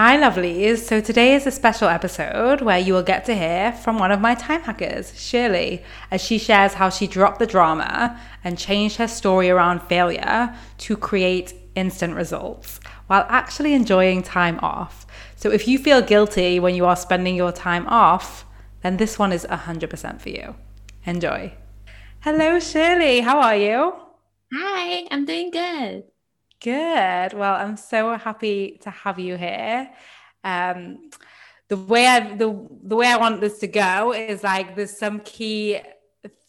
Hi, lovelies. So today is a special episode where you will get to hear from one of my time hackers, Shirley, as she shares how she dropped the drama and changed her story around failure to create instant results while actually enjoying time off. So if you feel guilty when you are spending your time off, then this one is 100% for you. Enjoy. Hello, Shirley. How are you? Hi, I'm doing good. Good. Well, I'm so happy to have you here. Um, the way I the the way I want this to go is like there's some key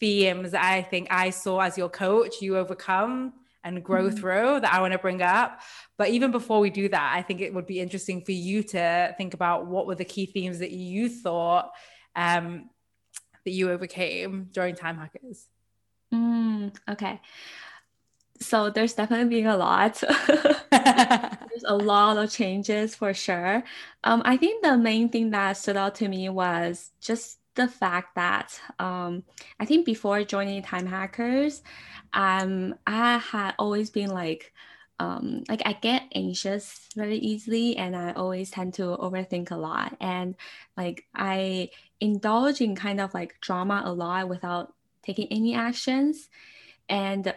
themes that I think I saw as your coach you overcome and grow mm-hmm. through that I want to bring up. But even before we do that, I think it would be interesting for you to think about what were the key themes that you thought um, that you overcame during Time Hackers. Mm, okay so there's definitely been a lot. there's a lot of changes for sure. Um, I think the main thing that stood out to me was just the fact that um, I think before joining Time Hackers, um, I had always been like, um, like I get anxious very easily, and I always tend to overthink a lot, and like I indulge in kind of like drama a lot without taking any actions, and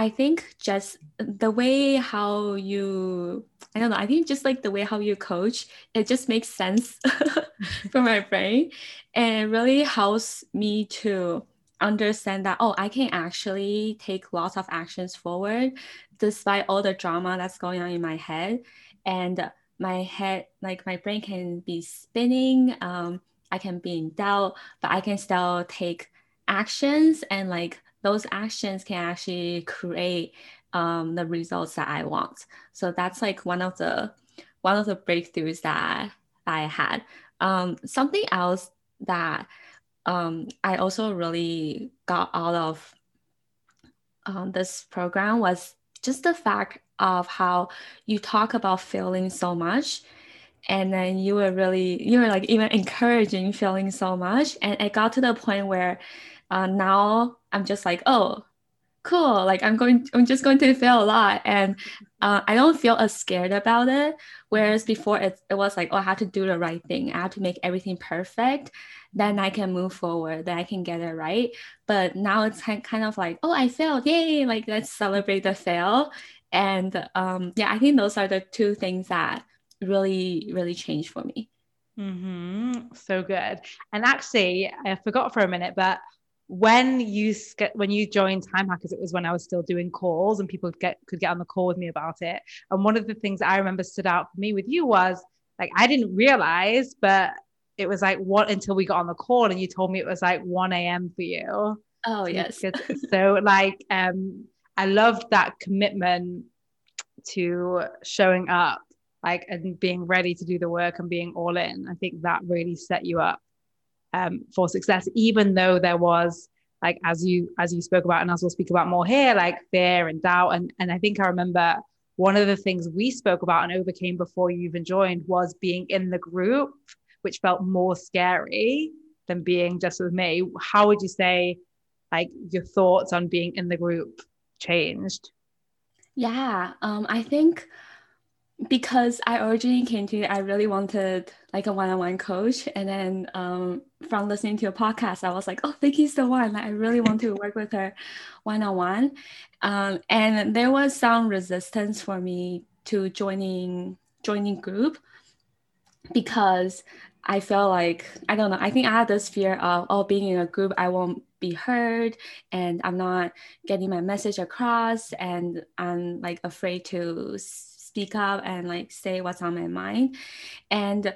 I think just the way how you, I don't know, I think just like the way how you coach, it just makes sense for my brain. And really helps me to understand that, oh, I can actually take lots of actions forward despite all the drama that's going on in my head. And my head, like my brain can be spinning. Um, I can be in doubt, but I can still take actions and like those actions can actually create um, the results that I want. So that's like one of the one of the breakthroughs that I had. Um, something else that um, I also really got out of um, this program was just the fact of how you talk about feeling so much and then you were really you were like even encouraging feeling so much and it got to the point where uh, now I'm just like, oh, cool. Like I'm going, I'm just going to fail a lot, and uh, I don't feel as scared about it. Whereas before, it, it was like, oh, I have to do the right thing. I have to make everything perfect. Then I can move forward. Then I can get it right. But now it's kind of like, oh, I failed. Yay! Like let's celebrate the fail. And um, yeah, I think those are the two things that really, really changed for me. Mm-hmm. So good. And actually, I forgot for a minute, but when you when you joined time hackers it was when i was still doing calls and people could get could get on the call with me about it. And one of the things i remember stood out for me with you was like i didn't realize but it was like what until we got on the call and you told me it was like 1 a.m for you. Oh yes. so like um i loved that commitment to showing up like and being ready to do the work and being all in. I think that really set you up um, for success, even though there was like as you as you spoke about, and as we'll speak about more here, like fear and doubt. And and I think I remember one of the things we spoke about and overcame before you even joined was being in the group, which felt more scary than being just with me. How would you say like your thoughts on being in the group changed? Yeah, um, I think because I originally came to I really wanted like a one-on-one coach. And then um, from listening to your podcast, I was like, oh, Vikki's the one. I really want to work with her one-on-one. Um, and there was some resistance for me to joining joining group because I felt like I don't know. I think I had this fear of oh, being in a group, I won't be heard, and I'm not getting my message across, and I'm like afraid to speak up and like say what's on my mind. And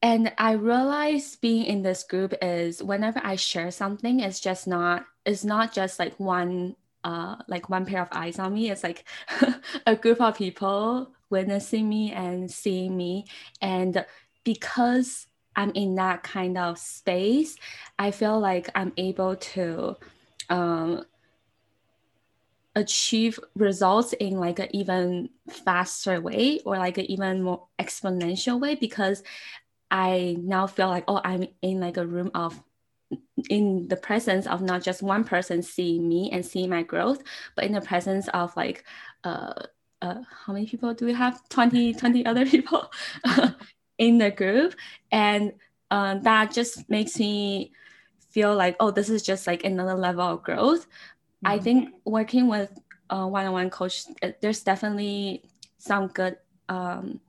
and i realized being in this group is whenever i share something it's just not it's not just like one uh like one pair of eyes on me. It's like a group of people witnessing me and seeing me. And because i'm in that kind of space i feel like i'm able to um achieve results in like an even faster way or like an even more exponential way because I now feel like oh I'm in like a room of in the presence of not just one person seeing me and seeing my growth, but in the presence of like uh uh, how many people do we have? 20 20 other people in the group. And uh, that just makes me feel like oh this is just like another level of growth mm-hmm. i think working with a one-on-one coach there's definitely some good um,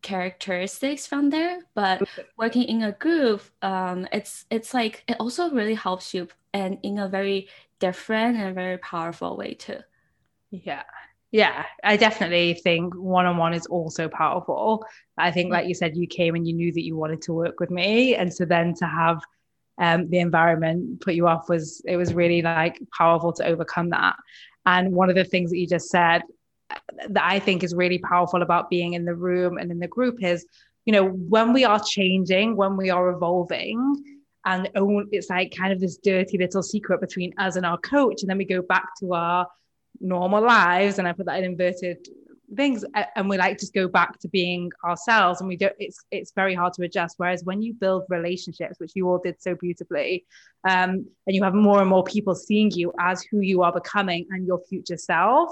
characteristics from there but working in a group um, it's it's like it also really helps you and in a very different and very powerful way too. Yeah. Yeah i definitely think one-on-one is also powerful. I think like you said you came and you knew that you wanted to work with me and so then to have um, the environment put you off was it was really like powerful to overcome that. And one of the things that you just said uh, that i think is really powerful about being in the room and in the group is you know when we are changing when we are evolving and it's like kind of this dirty little secret between us and our coach and then we go back to our normal lives and i put that in inverted things and we like just go back to being ourselves and we don't it's it's very hard to adjust. Whereas when you build relationships which you all did so beautifully um, and you have more and more people seeing you as who you are becoming and your future self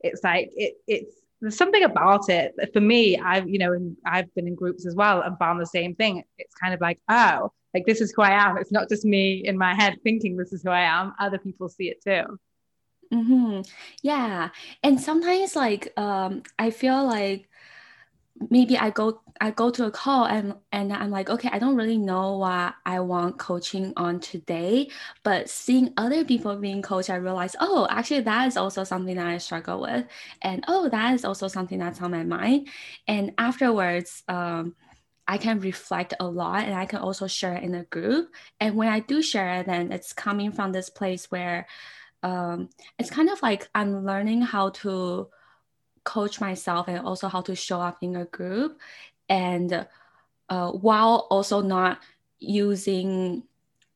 it's like it it's there's something about it. For me i've you know and i've been in groups as well and found the same thing. It's kind of like oh like this is who i am. It's not just me in my head thinking this is who i am. Other people see it too Mm-hmm. Yeah. And sometimes like um I feel like maybe I go I go to a call and and I'm like, okay, I don't really know what I want coaching on today. But seeing other people being coached, I realize, oh, actually that is also something that I struggle with. And oh, that is also something that's on my mind. And afterwards, um, I can reflect a lot and I can also share in a group. And when I do share then it's coming from this place where um, it's kind of like I'm learning how to coach myself and also how to show up in a group, and uh, while also not using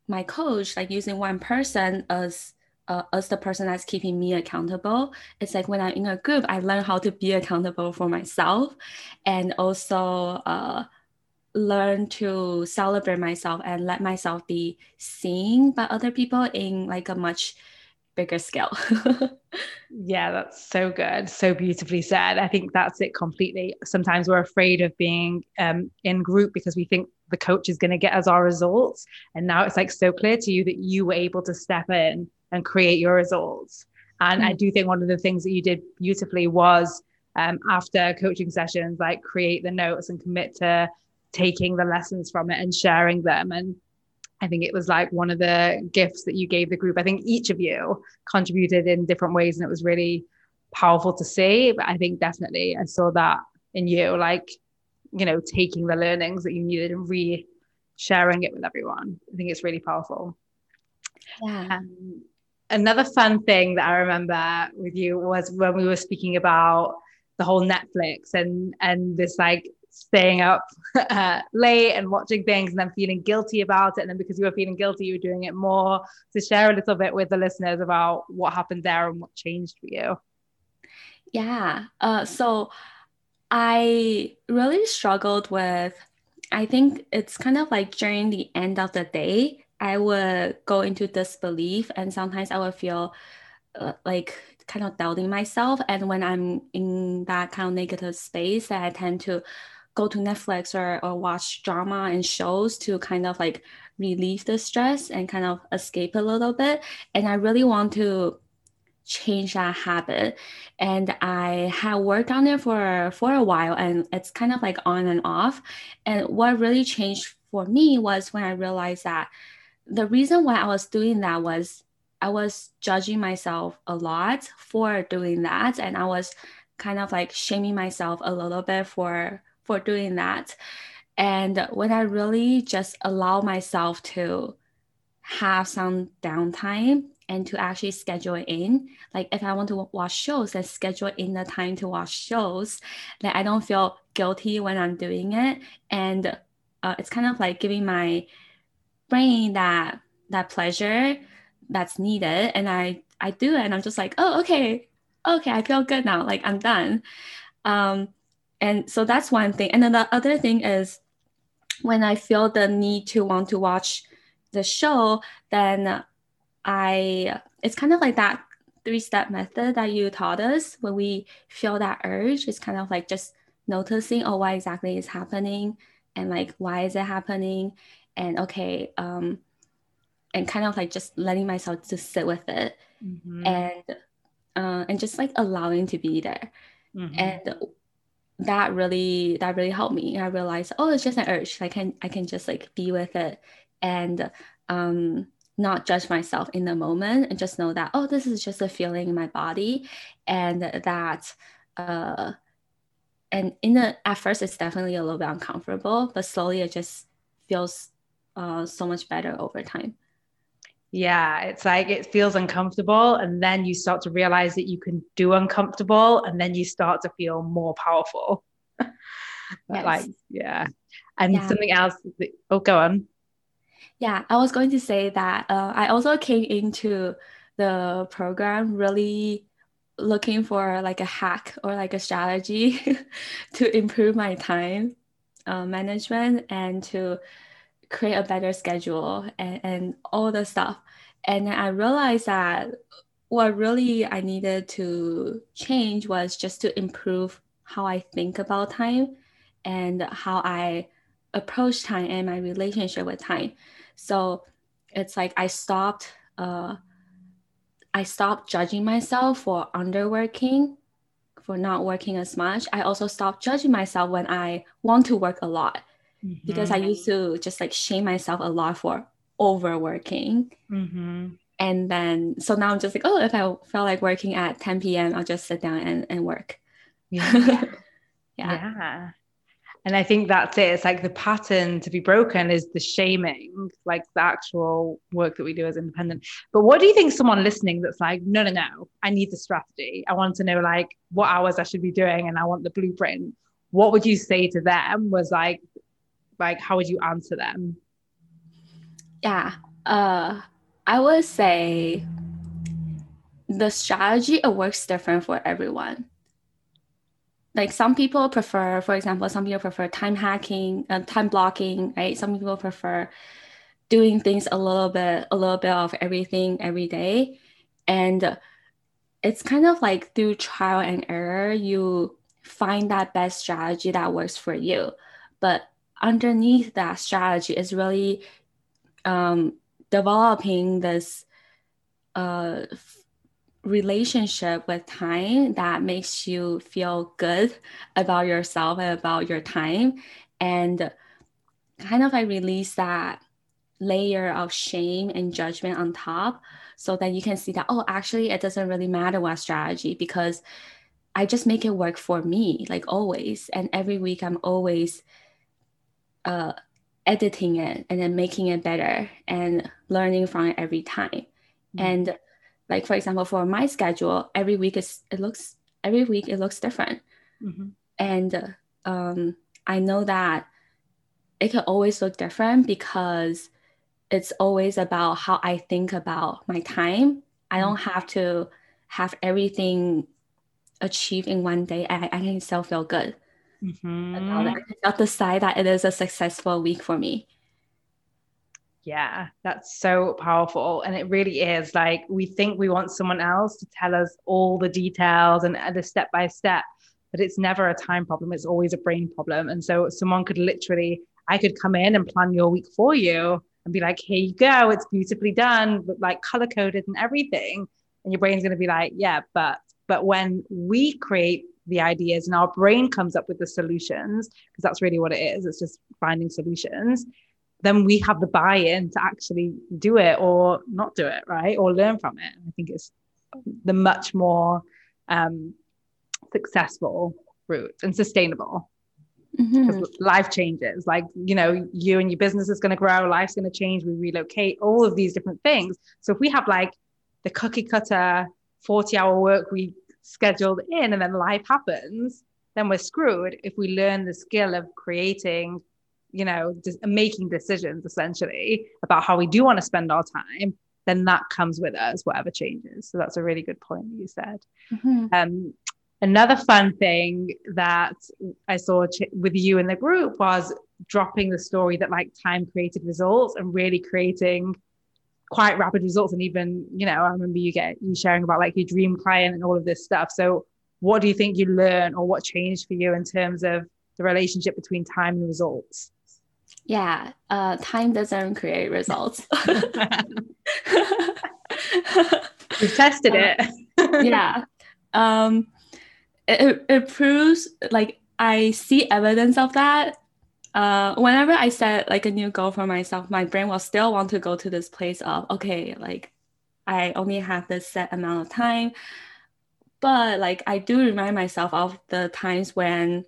my coach, like using one person as uh, as the person that's keeping me accountable. It's like when I'm in a group, I learn how to be accountable for myself, and also uh, learn to celebrate myself and let myself be seen by other people in like a much bigger scale. yeah, that's so good. So beautifully said. I think that's it completely. Sometimes we're afraid of being um, in group because we think the coach is going to get us our results. And now it's like so clear to you that you were able to step in and create your results. And mm-hmm. I do think one of the things that you did beautifully was um, after coaching sessions, like create the notes and commit to taking the lessons from it and sharing them. And I think it was like one of the gifts that you gave the group. I think each of you contributed in different ways, and it was really powerful to see. But I think definitely I saw that in you, like, you know, taking the learnings that you needed and re sharing it with everyone. I think it's really powerful. Yeah. Um, another fun thing that I remember with you was when we were speaking about the whole Netflix and and this like staying up uh, late and watching things and then feeling guilty about it. And then because you were feeling guilty, you were doing it more. To share a little bit with the listeners about what happened there and what changed for you. Yeah. Uh, so I really struggled with, I think it's kind of like during the end of the day, I would go into disbelief and sometimes I would feel uh, like kind of doubting myself. And when I'm in that kind of negative space, I tend to go to Netflix or, or watch drama and shows to kind of like relieve the stress and kind of escape a little bit. And I really want to change that habit. And I had worked on it for for a while and it's kind of like on and off. And what really changed for me was when I realized that the reason why I was doing that was I was judging myself a lot for doing that. And I was kind of like shaming myself a little bit for for doing that. And when I really just allow myself to have some downtime and to actually schedule in, like if I want to watch shows, then schedule in the time to watch shows. That I don't feel guilty when I'm doing it, and uh, it's kind of like giving my brain that that pleasure that's needed, and I I do it, and I'm just like, oh okay, okay, I feel good now, like I'm done. Um, and so that's one thing and then the other thing is when i feel the need to want to watch the show then i it's kind of like that three step method that you taught us when we feel that urge it's kind of like just noticing oh what exactly is happening and like why is it happening and okay um and kind of like just letting myself just sit with it mm-hmm. and uh, and just like allowing to be there mm-hmm. and that really that really helped me. I realized oh it's just an urge. I can i can just like be with it and um not judge myself in the moment and just know that oh this is just a feeling in my body and that uh and in the at first it's definitely a little bit uncomfortable but slowly it just feels uh, so much better over time yeah it's like it feels uncomfortable and then you start to realize that you can do uncomfortable and then you start to feel more powerful yes. like yeah and yeah. something else that, oh go on yeah, I was going to say that uh, I also came into the program really looking for like a hack or like a strategy to improve my time uh, management and to create a better schedule and, and all the stuff. And then I realized that what really I needed to change was just to improve how I think about time and how I approach time and my relationship with time. So it's like I stopped uh I stopped judging myself for underworking, for not working as much. I also stopped judging myself when I want to work a lot mm-hmm. because I used to just like shame myself a lot for overworking. Mm-hmm. And then, so now I'm just like, oh, if I felt like working at 10 p.m., I'll just sit down and, and work. Yeah. yeah. yeah. And I think that's it. It's like the pattern to be broken is the shaming, like the actual work that we do as independent. But what do you think someone listening that's like, no, no, no, I need the strategy. I want to know like what hours I should be doing and I want the blueprint. What would you say to them was like, like, how would you answer them? Yeah. Uh, I would say the strategy it works different for everyone like some people prefer for example some people prefer time hacking uh, time blocking right some people prefer doing things a little bit a little bit of everything every day and it's kind of like through trial and error you find that best strategy that works for you but underneath that strategy is really um, developing this uh, relationship with time that makes you feel good about yourself and about your time. And kind of like release that layer of shame and judgment on top so that you can see that oh actually it doesn't really matter what strategy because i just make it work for me like always. And every week i'm always uh, editing it and then making it better and learning from it every time mm-hmm. and like for example for my schedule every week is it looks every week it looks different mm-hmm. and um, i know that it can always look different because it's always about how i think about my time i don't mm-hmm. have to have everything achieved in one day i, I can still feel good mm-hmm. about it. i can still decide that it is a successful week for me yeah, that's so powerful. And it really is like we think we want someone else to tell us all the details and the step by step, but it's never a time problem. It's always a brain problem. And so someone could literally, I could come in and plan your week for you and be like, here you go, it's beautifully done, but like color coded and everything. And your brain's going to be like, yeah, but, but when we create the ideas and our brain comes up with the solutions, because that's really what it is, it's just finding solutions then we have the buy-in to actually do it or not do it, right? Or learn from it. I think it's the much more um, successful route and sustainable. Mm-hmm. life changes like you know you and your business is going to grow life's going to change we relocate all of these different things so if we have like the cookie cutter 40 hour work week scheduled in and then life happens then we're screwed if we learn the skill of creating you know, just making decisions essentially about how we do want to spend our time, then that comes with us, whatever changes. So that's a really good point that you said. Mm-hmm. Um, another fun thing that I saw ch- with you in the group was dropping the story that like time created results and really creating quite rapid results and even you know i remember you get you sharing about like your dream client and all of this stuff. So what do you think you learned or what changed for you in terms of the relationship between time and results? Yeah uh, time doesn't create results. We've tested it. Yeah. Um it, it proves like i see evidence of that uh, whenever I set like a new goal for myself, my brain will still want to go to this place of okay, like I only have this set amount of time. But like I do remind myself of the times when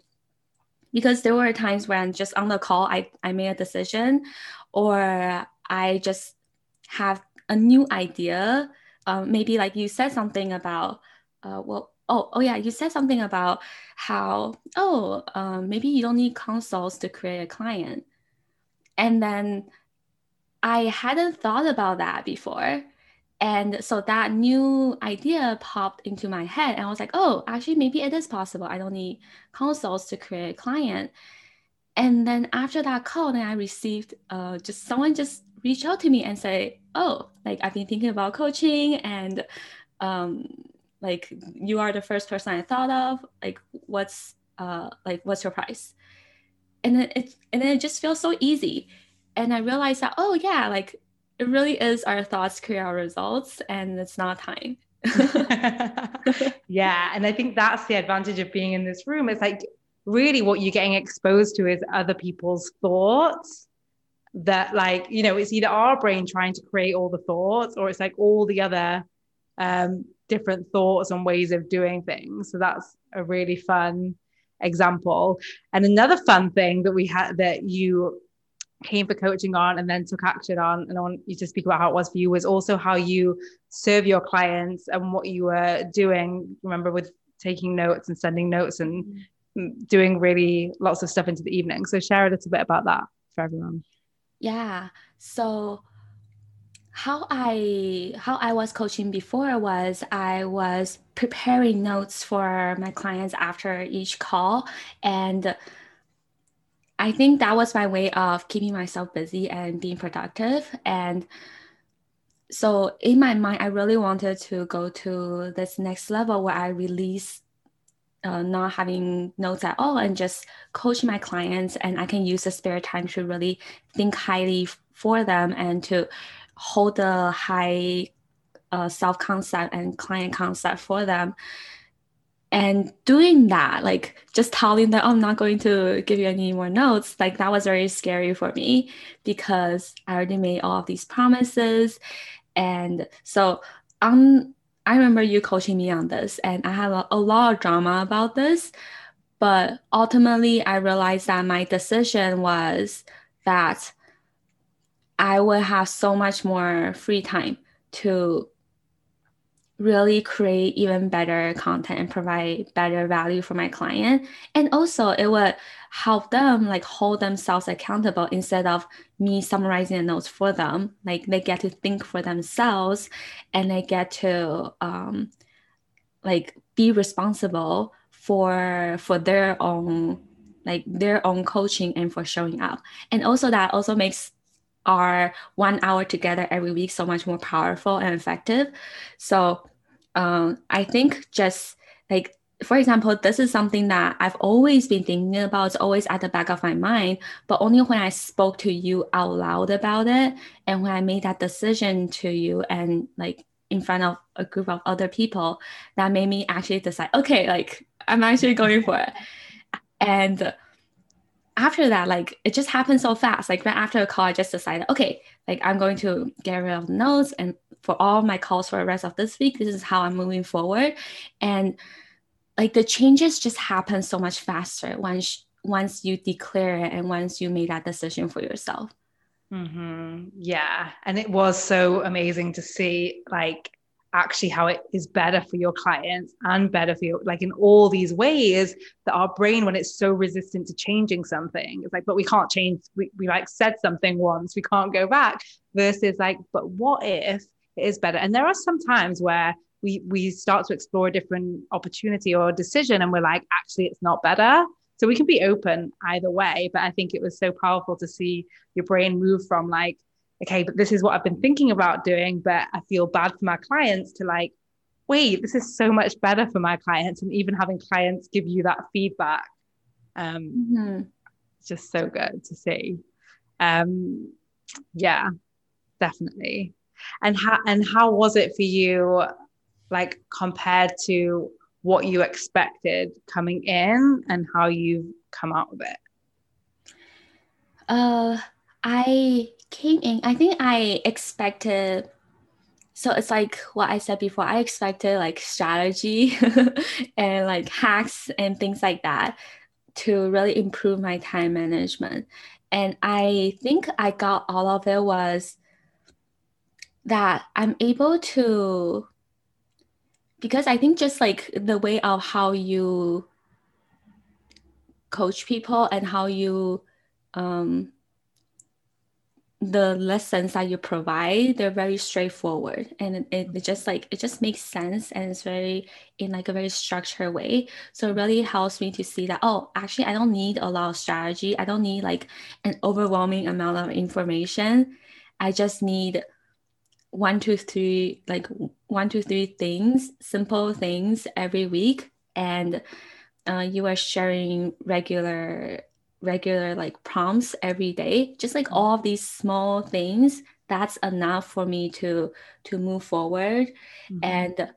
because there were times when just on the call I, I made a decision or I just have a new idea. Um, maybe like you said something about uh, well oh oh yeah you said something about how oh um, maybe you don't need consults to create a client. And then i hadn't thought about that before. And so that new idea popped into my head and i was like oh actually maybe it is possible. I don't need consults to create a client. And then after that call then i received uh, just someone just reach out to me and say oh like i've been thinking about coaching and um, like you are the first person i thought of. Like what's uh like what's your price? And then it and then it just feels so easy. And i realized that oh yeah like it really is our thoughts create our results and it's not time. Yeah and i think that's the advantage of being in this room. It's like really what you're getting exposed to is other people's thoughts that like you know it's either our brain trying to create all the thoughts or it's like all the other um different thoughts and ways of doing things. So that's a really fun example. And another fun thing that we had that you came for coaching on and then took action on, and I want you to speak about how it was for you, was also how you serve your clients and what you were doing. Remember, with taking notes and sending notes and doing really lots of stuff into the evening. So, share a little bit about that for everyone. Yeah. So, how I how I was coaching before was I was preparing notes for my clients after each call. And I think that was my way of keeping myself busy and being productive. And so in my mind I really wanted to go to this next level where I release uh, not having notes at all and just coach my clients. And I can use the spare time to really think highly for them and to hold a high uh, self concept and client concept for them. And doing that, like just telling them, oh, I'm not going to give you any more notes, like that was very scary for me because I already made all of these promises. And so um, I remember you coaching me on this, and I had a, a lot of drama about this. But ultimately, I realized that my decision was that I will have so much more free time to really create even better content and provide better value for my client. And also it would help them like hold themselves accountable instead of me summarizing the notes for them. Like they get to think for themselves and they get to um, like be responsible for for their own like their own coaching and for showing up. And also that also makes our one hour together every week so much more powerful and effective. So um, I think just like for example, this is something that I've always been thinking about. It's always at the back of my mind, but only when I spoke to you out loud about it and when I made that decision to you and like in front of a group of other people, that made me actually decide, okay, like I'm actually going for it. And after that, like it just happened so fast. Like right after a call, I just decided, okay, like I'm going to get rid of the notes and for all my calls for the rest of this week, this is how I'm moving forward. And like the changes just happen so much faster once once you declare it and once you made that decision for yourself. Mm-hmm. Yeah, and it was so amazing to see like actually how it is better for your clients and better for you like in all these ways that our brain when it's so resistant to changing something it's like but we can't change we, we like said something once we can't go back versus like but what if it is better? And there are some times where we we start to explore a different opportunity or decision and we're like actually it's not better. So we can be open either way but i think it was so powerful to see your brain move from like okay, but this is what I've been thinking about doing, but I feel bad for my clients to like, wait, this is so much better for my clients. And even having clients give you that feedback. Um, mm-hmm. It's just so good to see. Um, yeah, definitely. And how and how was it for you, like compared to what you expected coming in and how you've come out of it? Uh, I came in. I think I expected. So it's like what I said before. I expected like strategy and like hacks and things like that to really improve my time management. And I think I got all of it was that I'm able to because I think just like the way of how you coach people and how you um, the lessons that you provide they're very straightforward. And it, it, just like it just makes sense and it's very in like a very structured way. So it really helps me to see that oh actually i don't need a lot of strategy. I don't need like an overwhelming amount of information. I just need one two three like one two three things simple things every week. And uh, you are sharing regular regular like prompts every day just like all of these small things that's enough for me to to move forward. Mm-hmm. and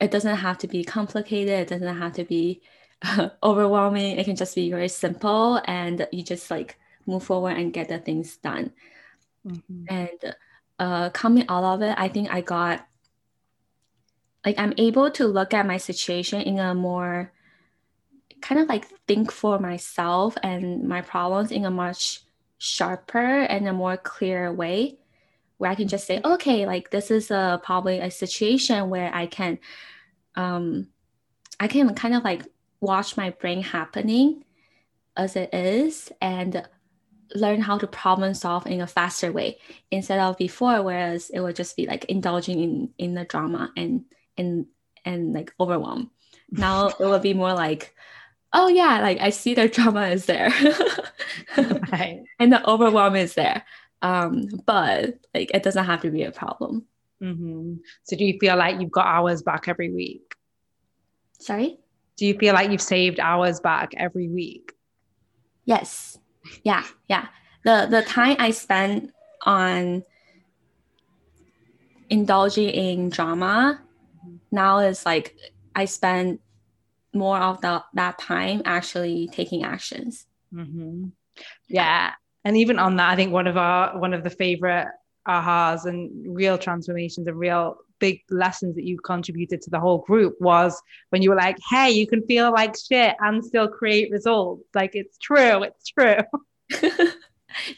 it doesn't have to be complicated. It doesn't have to be uh, overwhelming. It can just be very simple and you just like move forward and get the things done. Mm-hmm. and uh coming out of it i think i got like i'm able to look at my situation in a more kind of like think for myself and my problems in a much sharper and a more clear way where I can just say, okay, like this is a probably a situation where I can um I can kind of like watch my brain happening as it is and learn how to problem solve in a faster way instead of before whereas it would just be like indulging in in the drama and and and like overwhelm. Now it will be more like oh yeah, like I see the drama is there. right. And the overwhelm is there. Um, but like it doesn't have to be a problem. Mm-hmm. So do you feel like you've got hours back every week? Sorry? Do you feel like you've saved hours back every week? Yes. Yeah. Yeah. The the time I spend on indulging in drama now is like I spend more of the, that time actually taking actions. Mm-hmm. Yeah. And even on that, I think one of our, one of the favorite ahas and real transformations and real big lessons that you contributed to the whole group was when you were like, hey, you can feel like shit and still create results. Like it's true, it's true.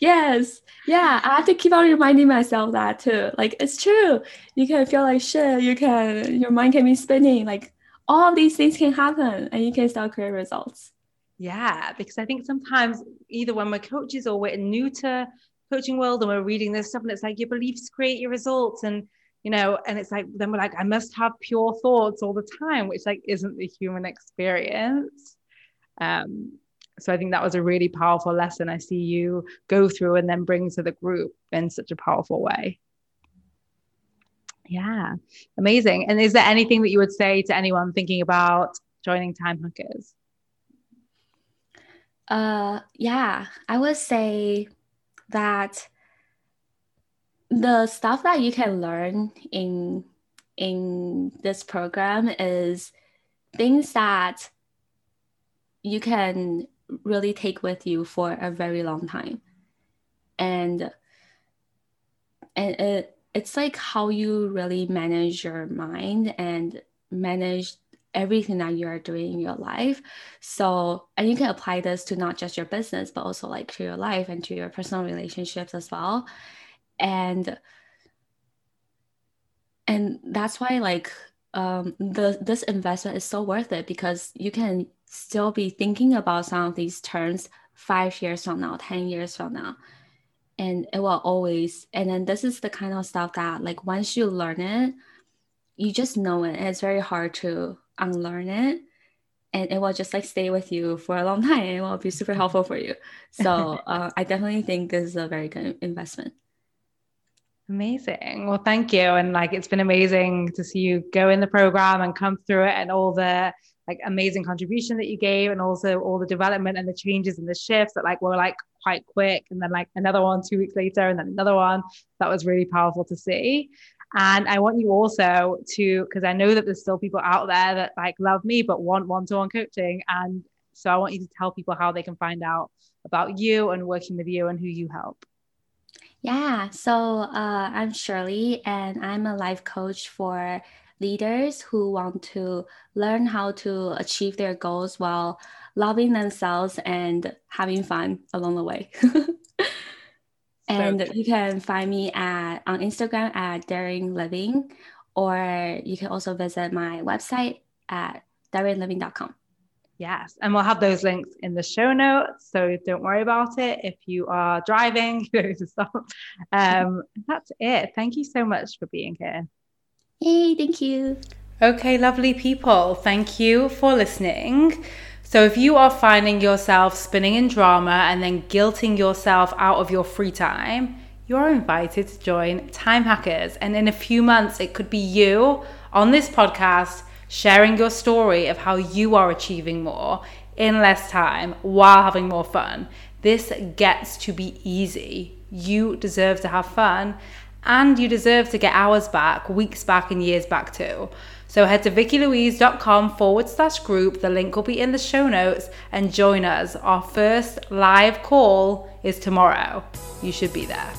yes. Yeah. I have to keep on reminding myself that too. Like it's true. You can feel like shit. You can your mind can be spinning. Like all these things can happen and you can still create results. Yeah, because I think sometimes either when we're coaches or we're new to coaching world and we're reading this stuff and it's like your beliefs create your results and you know and it's like then we're like I must have pure thoughts all the time which like isn't the human experience. Um so I think that was a really powerful lesson I see you go through and then bring to the group in such a powerful way. Yeah, amazing. And is there anything that you would say to anyone thinking about joining Time Hackers? Uh, yeah, I would say that the stuff that you can learn in in this program is things that you can really take with you for a very long time and and it it's like how you really manage your mind and manage everything that you are doing in your life. So, and you can apply this to not just your business, but also like to your life and to your personal relationships as well. And and that's why like um the this investment is so worth it because you can still be thinking about some of these terms five years from now, 10 years from now and it will always and then this is the kind of stuff that like once you learn it you just know it and it's very hard to unlearn it and it will just like stay with you for a long time and it will be super helpful for you so uh, i definitely think this is a very good investment Amazing. Well, thank you. And like, it's been amazing to see you go in the program and come through it and all the like amazing contribution that you gave and also all the development and the changes and the shifts that like were like quite quick and then like another one two weeks later and then another one. That was really powerful to see. And i want you also to because i know that there's still people out there that like love me but want one-to-one coaching. And so i want you to tell people how they can find out about you and working with you and who you help. Yeah. So uh, i'm shirley and i'm a life coach for leaders who want to learn how to achieve their goals while loving themselves and having fun along the way. and so you can find me at on Instagram at daring living, or you can also visit my website at daringliving.com. Yes, and we'll have those links in the show notes, so don't worry about it. If you are driving, you know to stop. Um, that's it. Thank you so much for being here. Hey, thank you. Okay, lovely people. Thank you for listening. So, if you are finding yourself spinning in drama and then guilting yourself out of your free time, you are invited to join Time Hackers. And in a few months, it could be you on this podcast sharing your story of how you are achieving more in less time while having more fun. This gets to be easy. You deserve to have fun and you deserve to get hours back, weeks back, and years back too. So head to vickilouise.com forward slash group. The link will be in the show notes and join us. Our first live call is tomorrow. You should be there.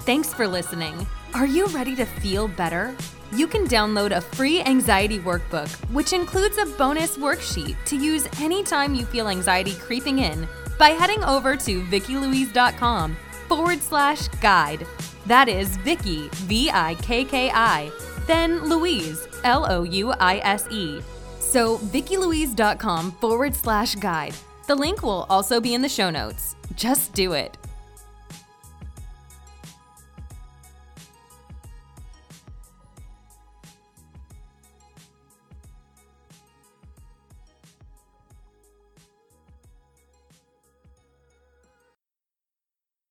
Thanks for listening. Are you ready to feel better? You can download a free anxiety workbook, which includes a bonus worksheet to use anytime you feel anxiety creeping in by heading over to vickilouise.com forward slash guide. That is Vikki, V I K K I, then Louise, L O U I S E. So, vickilouise.com forward slash guide. The link will also be in the show notes. Just do it.